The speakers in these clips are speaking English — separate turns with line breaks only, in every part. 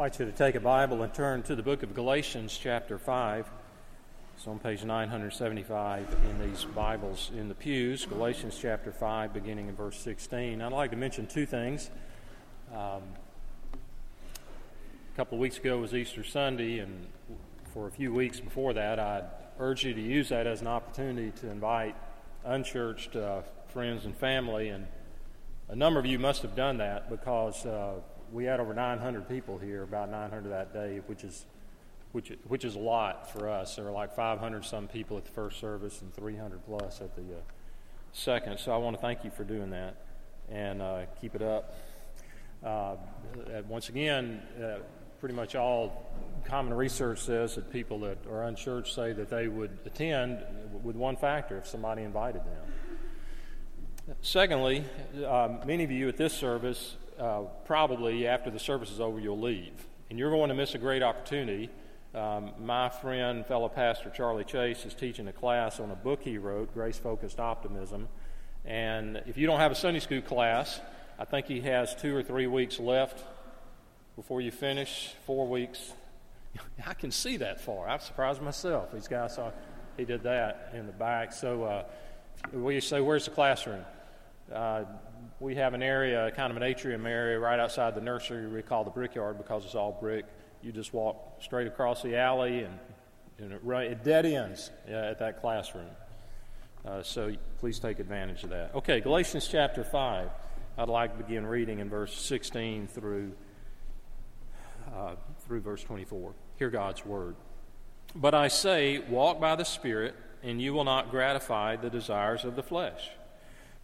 invite you to take a Bible and turn to the book of Galatians, chapter 5. It's on page 975 in these Bibles in the pews. Galatians, chapter 5, beginning in verse 16. I'd like to mention two things. Um, a couple of weeks ago was Easter Sunday, and for a few weeks before that, I'd urge you to use that as an opportunity to invite unchurched uh, friends and family. And a number of you must have done that because uh, we had over 900 people here, about 900 that day, which is which which is a lot for us. There were like 500 some people at the first service and 300 plus at the uh, second. So I want to thank you for doing that and uh, keep it up. Uh, once again, uh, pretty much all common research says that people that are unchurched say that they would attend with one factor if somebody invited them. Secondly, uh, many of you at this service uh, probably after the service is over, you'll leave. And you're going to miss a great opportunity. Um, my friend, fellow pastor Charlie Chase, is teaching a class on a book he wrote, Grace Focused Optimism. And if you don't have a Sunday school class, I think he has two or three weeks left before you finish, four weeks. I can see that far. I'm surprised myself. These guys saw he did that in the back. So uh, we say, Where's the classroom? Uh, we have an area, kind of an atrium area, right outside the nursery we call the brickyard because it's all brick. You just walk straight across the alley and, and it, right, it dead ends at that classroom. Uh, so please take advantage of that. Okay, Galatians chapter 5. I'd like to begin reading in verse 16 through, uh, through verse 24. Hear God's word. But I say, walk by the Spirit, and you will not gratify the desires of the flesh.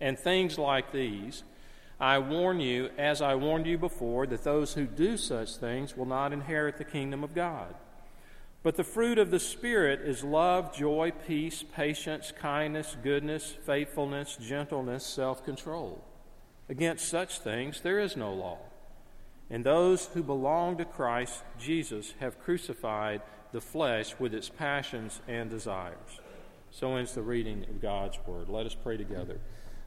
and things like these, I warn you, as I warned you before, that those who do such things will not inherit the kingdom of God. But the fruit of the Spirit is love, joy, peace, patience, kindness, goodness, faithfulness, gentleness, self control. Against such things there is no law. And those who belong to Christ Jesus have crucified the flesh with its passions and desires. So ends the reading of God's Word. Let us pray together.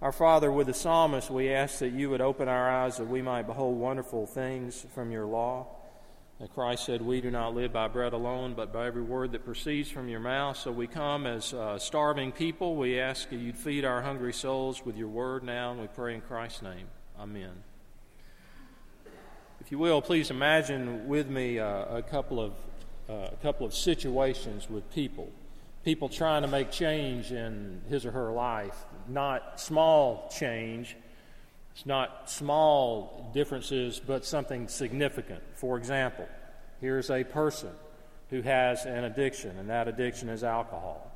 Our Father, with the psalmist, we ask that you would open our eyes that we might behold wonderful things from your law. That Christ said, We do not live by bread alone, but by every word that proceeds from your mouth. So we come as uh, starving people. We ask that you'd feed our hungry souls with your word now, and we pray in Christ's name. Amen. If you will, please imagine with me uh, a couple of uh, a couple of situations with people people trying to make change in his or her life, not small change. It's not small differences, but something significant. For example, here's a person who has an addiction, and that addiction is alcohol.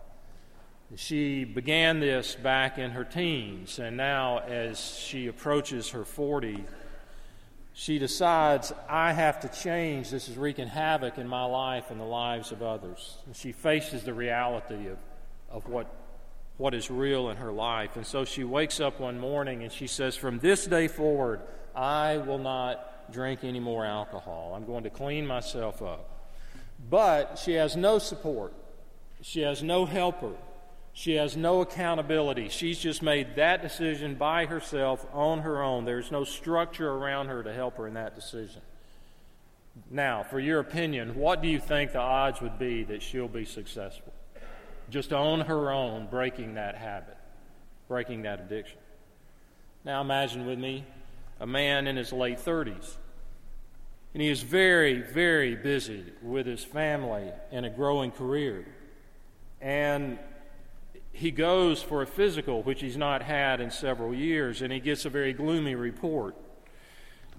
She began this back in her teens, and now as she approaches her 40, she decides, I have to change. This is wreaking havoc in my life and the lives of others. And she faces the reality of, of what, what is real in her life. And so she wakes up one morning and she says, From this day forward, I will not drink any more alcohol. I'm going to clean myself up. But she has no support, she has no helper. She has no accountability. She's just made that decision by herself on her own. There's no structure around her to help her in that decision. Now, for your opinion, what do you think the odds would be that she'll be successful? Just on her own, breaking that habit, breaking that addiction. Now, imagine with me a man in his late 30s. And he is very, very busy with his family and a growing career. And he goes for a physical, which he's not had in several years, and he gets a very gloomy report.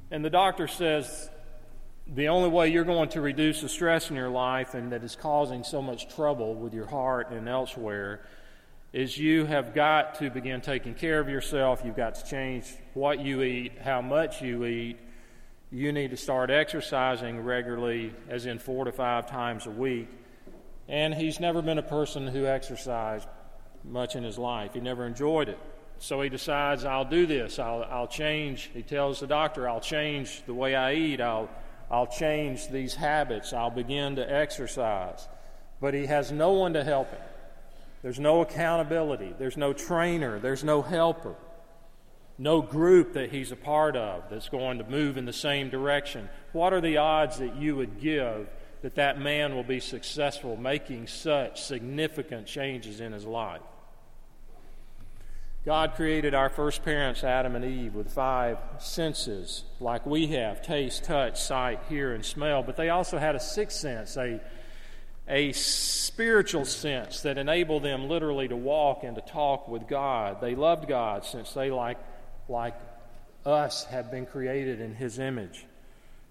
And the doctor says the only way you're going to reduce the stress in your life and that is causing so much trouble with your heart and elsewhere is you have got to begin taking care of yourself. You've got to change what you eat, how much you eat. You need to start exercising regularly, as in four to five times a week. And he's never been a person who exercised much in his life. He never enjoyed it. So he decides, I'll do this. I'll, I'll change. He tells the doctor, I'll change the way I eat. I'll, I'll change these habits. I'll begin to exercise. But he has no one to help him. There's no accountability. There's no trainer. There's no helper. No group that he's a part of that's going to move in the same direction. What are the odds that you would give that that man will be successful making such significant changes in his life? God created our first parents, Adam and Eve, with five senses, like we have taste, touch, sight, hear, and smell. But they also had a sixth sense, a, a spiritual sense that enabled them literally to walk and to talk with God. They loved God since they, like, like us, have been created in His image.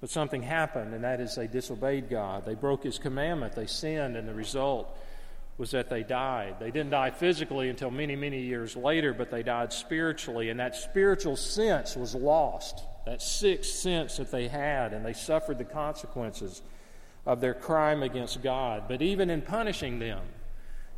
But something happened, and that is they disobeyed God. They broke His commandment, they sinned, and the result was that they died. They didn't die physically until many, many years later, but they died spiritually, and that spiritual sense was lost. That sixth sense that they had, and they suffered the consequences of their crime against God. But even in punishing them,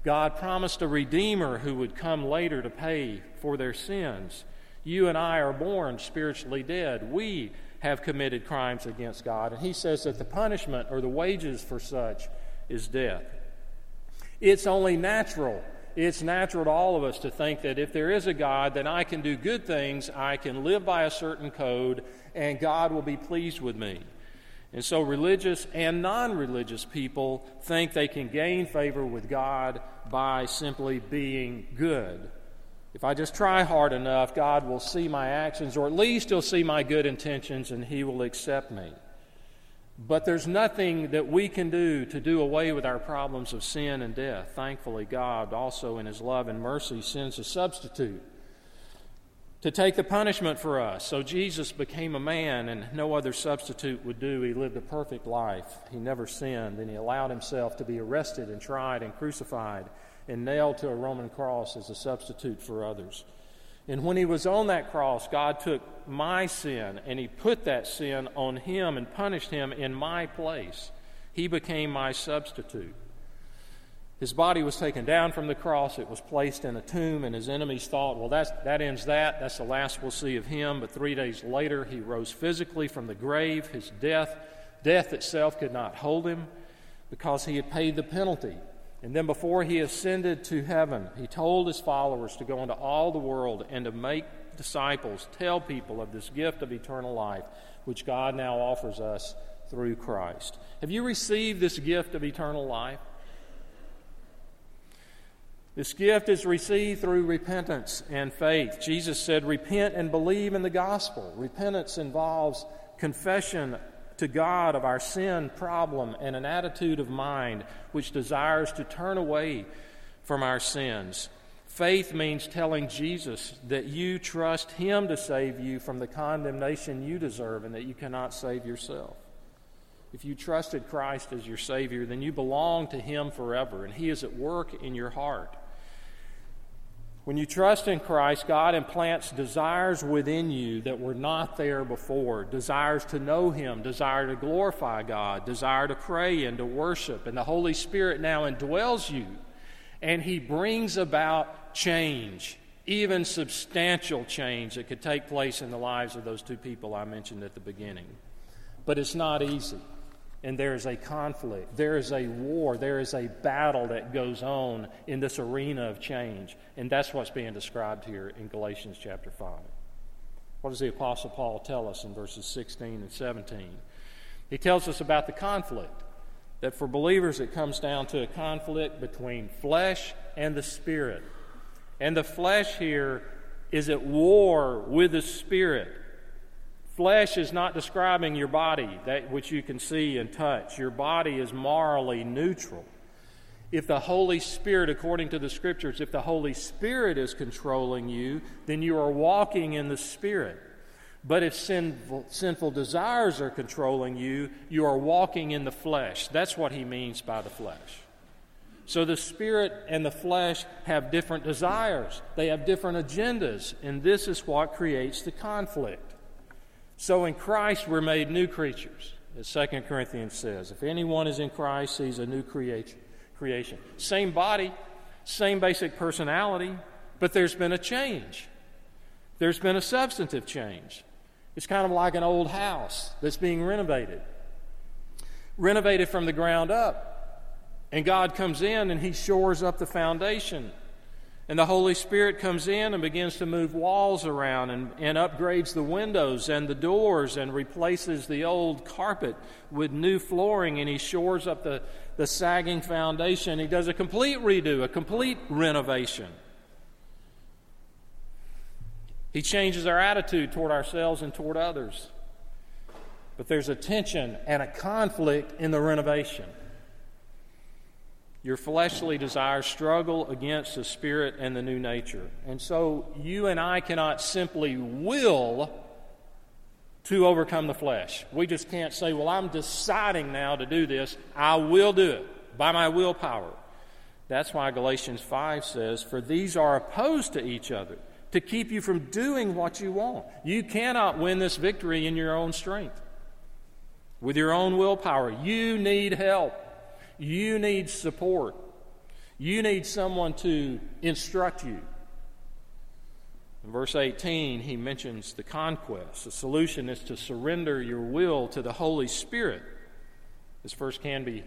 God promised a Redeemer who would come later to pay for their sins. You and I are born spiritually dead. We have committed crimes against God. And He says that the punishment or the wages for such is death. It's only natural. It's natural to all of us to think that if there is a God, then I can do good things, I can live by a certain code, and God will be pleased with me. And so, religious and non religious people think they can gain favor with God by simply being good. If I just try hard enough, God will see my actions, or at least He'll see my good intentions, and He will accept me. But there's nothing that we can do to do away with our problems of sin and death. Thankfully, God also, in His love and mercy, sends a substitute to take the punishment for us. So Jesus became a man, and no other substitute would do. He lived a perfect life. He never sinned, and He allowed Himself to be arrested and tried and crucified and nailed to a Roman cross as a substitute for others. And when he was on that cross, God took my sin and he put that sin on him and punished him in my place. He became my substitute. His body was taken down from the cross. It was placed in a tomb, and his enemies thought, well, that's, that ends that. That's the last we'll see of him. But three days later, he rose physically from the grave. His death, death itself could not hold him because he had paid the penalty and then before he ascended to heaven, he told his followers to go into all the world and to make disciples, tell people of this gift of eternal life, which God now offers us through Christ. Have you received this gift of eternal life? This gift is received through repentance and faith. Jesus said, Repent and believe in the gospel. Repentance involves confession to God of our sin problem and an attitude of mind which desires to turn away from our sins. Faith means telling Jesus that you trust Him to save you from the condemnation you deserve and that you cannot save yourself. If you trusted Christ as your Savior, then you belong to Him forever, and He is at work in your heart. When you trust in Christ, God implants desires within you that were not there before desires to know Him, desire to glorify God, desire to pray and to worship. And the Holy Spirit now indwells you, and He brings about change, even substantial change that could take place in the lives of those two people I mentioned at the beginning. But it's not easy and there is a conflict, there is a war, there is a battle that goes on in this arena of change. And that's what's being described here in Galatians chapter 5. What does the Apostle Paul tell us in verses 16 and 17? He tells us about the conflict. That for believers, it comes down to a conflict between flesh and the spirit. And the flesh here is at war with the spirit. Flesh is not describing your body, that which you can see and touch. Your body is morally neutral. If the Holy Spirit, according to the Scriptures, if the Holy Spirit is controlling you, then you are walking in the Spirit. But if sinful, sinful desires are controlling you, you are walking in the flesh. That's what he means by the flesh. So the spirit and the flesh have different desires, they have different agendas, and this is what creates the conflict. So in Christ, we're made new creatures, as 2 Corinthians says. If anyone is in Christ, he's a new creation. creation. Same body, same basic personality, but there's been a change. There's been a substantive change. It's kind of like an old house that's being renovated, renovated from the ground up. And God comes in and He shores up the foundation. And the Holy Spirit comes in and begins to move walls around and, and upgrades the windows and the doors and replaces the old carpet with new flooring. And He shores up the, the sagging foundation. He does a complete redo, a complete renovation. He changes our attitude toward ourselves and toward others. But there's a tension and a conflict in the renovation. Your fleshly desires struggle against the spirit and the new nature. And so you and I cannot simply will to overcome the flesh. We just can't say, well, I'm deciding now to do this. I will do it by my willpower. That's why Galatians 5 says, For these are opposed to each other to keep you from doing what you want. You cannot win this victory in your own strength, with your own willpower. You need help. You need support. You need someone to instruct you. In verse 18, he mentions the conquest. The solution is to surrender your will to the Holy Spirit. This verse can be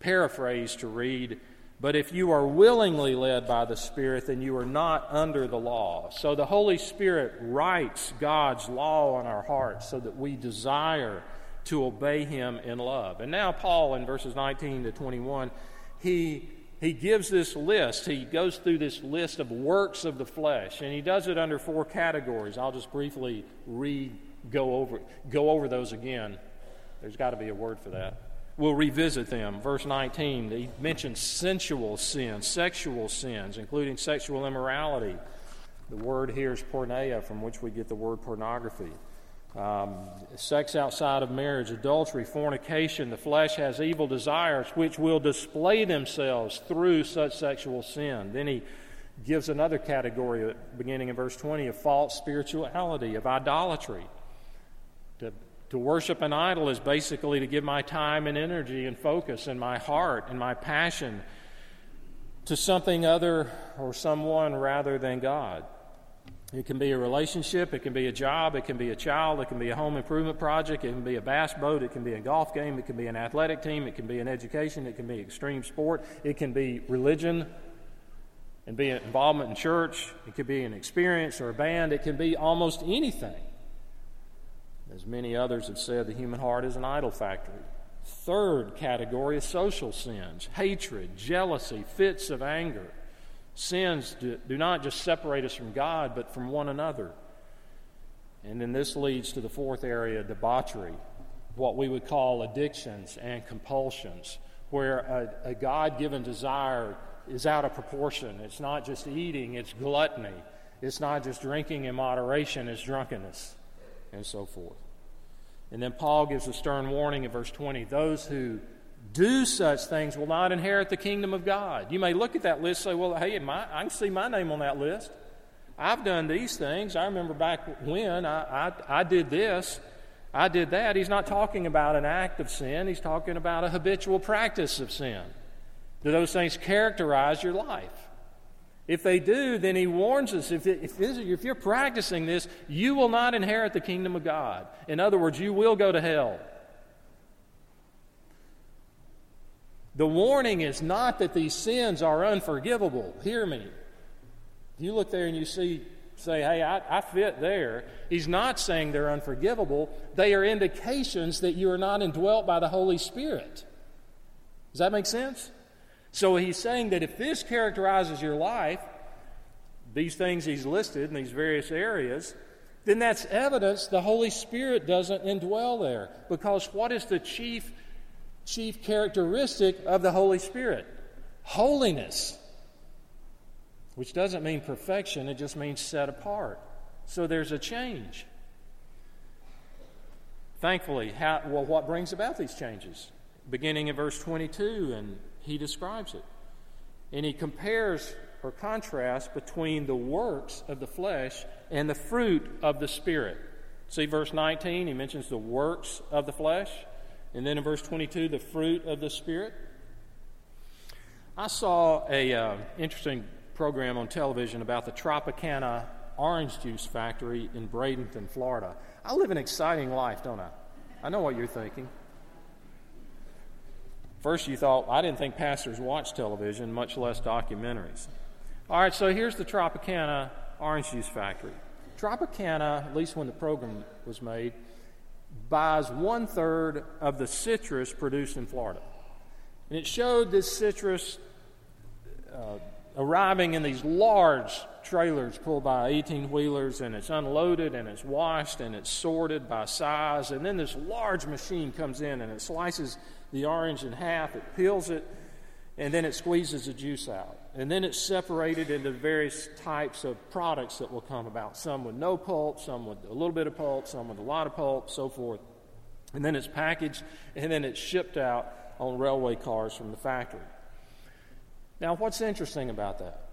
paraphrased to read, But if you are willingly led by the Spirit, then you are not under the law. So the Holy Spirit writes God's law on our hearts so that we desire to obey him in love. And now, Paul, in verses 19 to 21, he, he gives this list. He goes through this list of works of the flesh, and he does it under four categories. I'll just briefly read, go over, go over those again. There's got to be a word for that. We'll revisit them. Verse 19, he mentions sensual sins, sexual sins, including sexual immorality. The word here is porneia, from which we get the word pornography. Um, sex outside of marriage, adultery, fornication, the flesh has evil desires which will display themselves through such sexual sin. Then he gives another category, beginning in verse 20, of false spirituality, of idolatry. To, to worship an idol is basically to give my time and energy and focus and my heart and my passion to something other or someone rather than God. It can be a relationship, it can be a job, it can be a child, it can be a home improvement project, it can be a bass boat, it can be a golf game, it can be an athletic team, it can be an education, it can be extreme sport, it can be religion and be involvement in church, it could be an experience or a band, it can be almost anything. As many others have said, the human heart is an idol factory. Third category is social sins hatred, jealousy, fits of anger. Sins do, do not just separate us from God, but from one another. And then this leads to the fourth area debauchery, what we would call addictions and compulsions, where a, a God given desire is out of proportion. It's not just eating, it's gluttony. It's not just drinking in moderation, it's drunkenness, and so forth. And then Paul gives a stern warning in verse 20 those who do such things will not inherit the kingdom of God. You may look at that list and say, well, hey, my, I can see my name on that list. I've done these things. I remember back when I, I, I did this, I did that. He's not talking about an act of sin, he's talking about a habitual practice of sin. Do those things characterize your life? If they do, then he warns us if, if, if you're practicing this, you will not inherit the kingdom of God. In other words, you will go to hell. The warning is not that these sins are unforgivable. Hear me. You look there and you see, say, hey, I, I fit there. He's not saying they're unforgivable. They are indications that you are not indwelt by the Holy Spirit. Does that make sense? So he's saying that if this characterizes your life, these things he's listed in these various areas, then that's evidence the Holy Spirit doesn't indwell there. Because what is the chief chief characteristic of the Holy Spirit holiness, which doesn't mean perfection, it just means set apart. So there's a change. Thankfully, how, well, what brings about these changes? Beginning in verse 22, and he describes it. And he compares or contrasts between the works of the flesh and the fruit of the Spirit. See verse 19, he mentions the works of the flesh. And then in verse 22, the fruit of the Spirit. I saw a uh, interesting program on television about the Tropicana orange juice factory in Bradenton, Florida. I live an exciting life, don't I? I know what you're thinking. First, you thought, I didn't think pastors watch television, much less documentaries. All right, so here's the Tropicana orange juice factory. Tropicana, at least when the program was made, buys one third of the citrus produced in Florida. And it showed this citrus uh, arriving in these large trailers pulled by 18 wheelers, and it's unloaded and it's washed and it's sorted by size. And then this large machine comes in and it slices the orange in half, it peels it, and then it squeezes the juice out. And then it's separated into various types of products that will come about some with no pulp, some with a little bit of pulp, some with a lot of pulp, so forth. And then it's packaged, and then it's shipped out on railway cars from the factory. Now, what's interesting about that?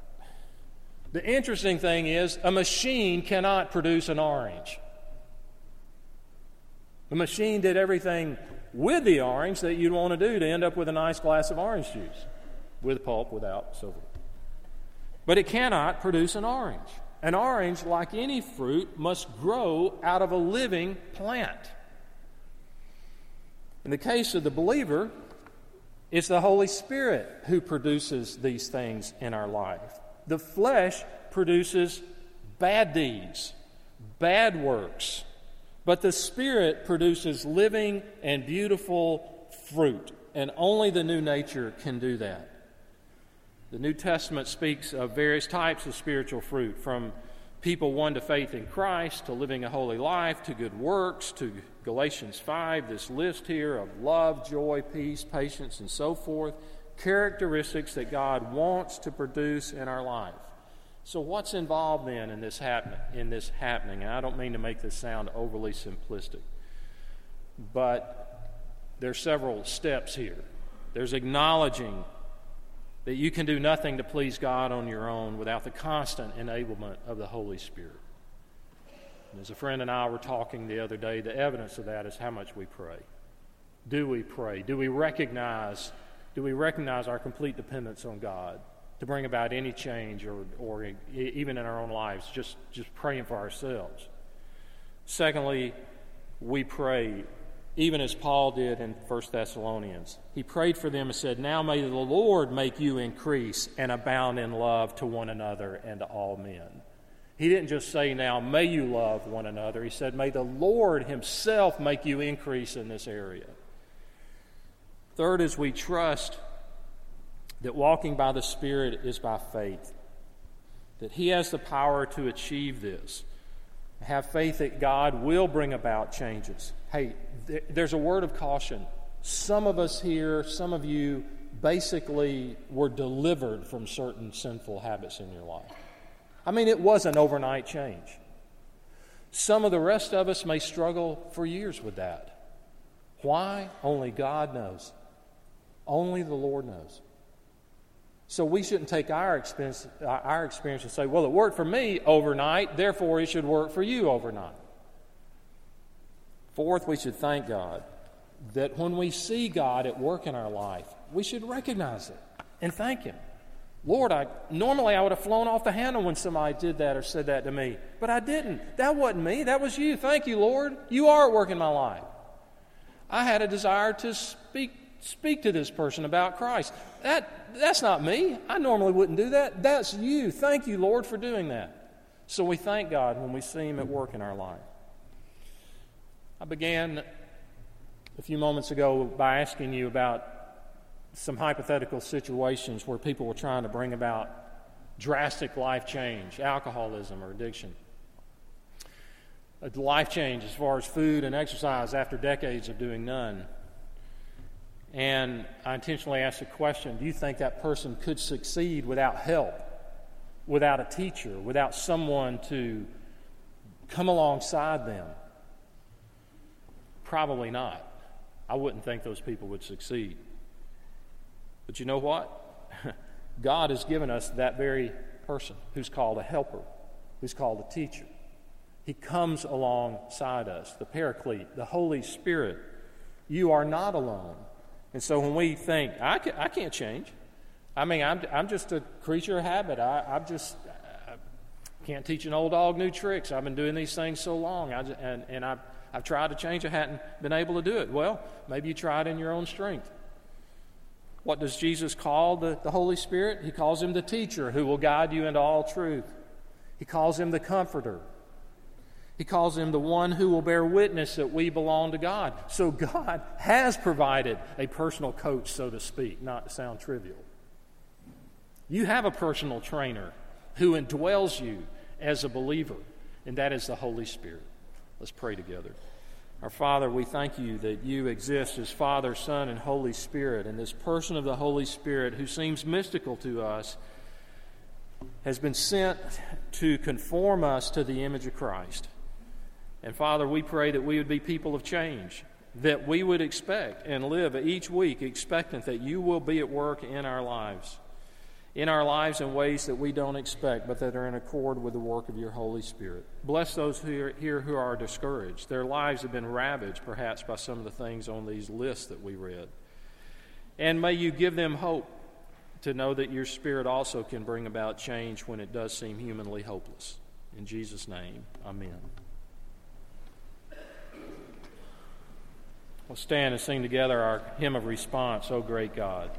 The interesting thing is a machine cannot produce an orange. The machine did everything with the orange that you'd want to do to end up with a nice glass of orange juice, with pulp, without, so forth. But it cannot produce an orange. An orange, like any fruit, must grow out of a living plant. In the case of the believer, it's the Holy Spirit who produces these things in our life. The flesh produces bad deeds, bad works, but the Spirit produces living and beautiful fruit, and only the new nature can do that. The New Testament speaks of various types of spiritual fruit, from people won to faith in Christ, to living a holy life, to good works, to Galatians 5, this list here of love, joy, peace, patience, and so forth, characteristics that God wants to produce in our life. So, what's involved then in this, happen- in this happening? And I don't mean to make this sound overly simplistic, but there's several steps here. There's acknowledging that you can do nothing to please God on your own without the constant enablement of the Holy Spirit. And as a friend and I were talking the other day, the evidence of that is how much we pray. Do we pray? Do we recognize, do we recognize our complete dependence on God to bring about any change or, or even in our own lives, just, just praying for ourselves? Secondly, we pray even as Paul did in 1 Thessalonians. He prayed for them and said, Now may the Lord make you increase and abound in love to one another and to all men. He didn't just say, Now may you love one another. He said, May the Lord Himself make you increase in this area. Third is we trust that walking by the Spirit is by faith, that He has the power to achieve this. Have faith that God will bring about changes. Hey, there's a word of caution. Some of us here, some of you, basically were delivered from certain sinful habits in your life. I mean, it was an overnight change. Some of the rest of us may struggle for years with that. Why? Only God knows. Only the Lord knows. So we shouldn't take our experience, uh, our experience and say, well, it worked for me overnight, therefore it should work for you overnight. Fourth, we should thank God that when we see God at work in our life, we should recognize it and thank Him. Lord, I normally I would have flown off the handle when somebody did that or said that to me, but I didn't. That wasn't me. That was you. Thank you, Lord. You are at work in my life. I had a desire to speak speak to this person about Christ. That that's not me. I normally wouldn't do that. That's you. Thank you, Lord, for doing that. So we thank God when we see Him at work in our life. I began a few moments ago by asking you about some hypothetical situations where people were trying to bring about drastic life change, alcoholism or addiction. A life change as far as food and exercise after decades of doing none. And I intentionally asked the question do you think that person could succeed without help, without a teacher, without someone to come alongside them? Probably not. I wouldn't think those people would succeed. But you know what? God has given us that very person who's called a helper, who's called a teacher. He comes alongside us, the Paraclete, the Holy Spirit. You are not alone. And so when we think, I, can, I can't change, I mean, I'm, I'm just a creature of habit. I, I'm just, I can't teach an old dog new tricks. I've been doing these things so long, I just, and, and I've, I've tried to change, I hadn't been able to do it. Well, maybe you try it in your own strength. What does Jesus call the, the Holy Spirit? He calls him the teacher who will guide you into all truth. He calls him the comforter. He calls him the one who will bear witness that we belong to God. So God has provided a personal coach, so to speak, not to sound trivial. You have a personal trainer who indwells you as a believer, and that is the Holy Spirit. Let's pray together. Our Father, we thank you that you exist as Father, Son, and Holy Spirit, and this person of the Holy Spirit who seems mystical to us has been sent to conform us to the image of Christ. And Father, we pray that we would be people of change, that we would expect and live each week expectant that you will be at work in our lives, in our lives in ways that we don't expect, but that are in accord with the work of your Holy Spirit. Bless those who are here who are discouraged. Their lives have been ravaged, perhaps, by some of the things on these lists that we read. And may you give them hope to know that your Spirit also can bring about change when it does seem humanly hopeless. In Jesus' name, amen. We'll stand and sing together our hymn of response, O great God.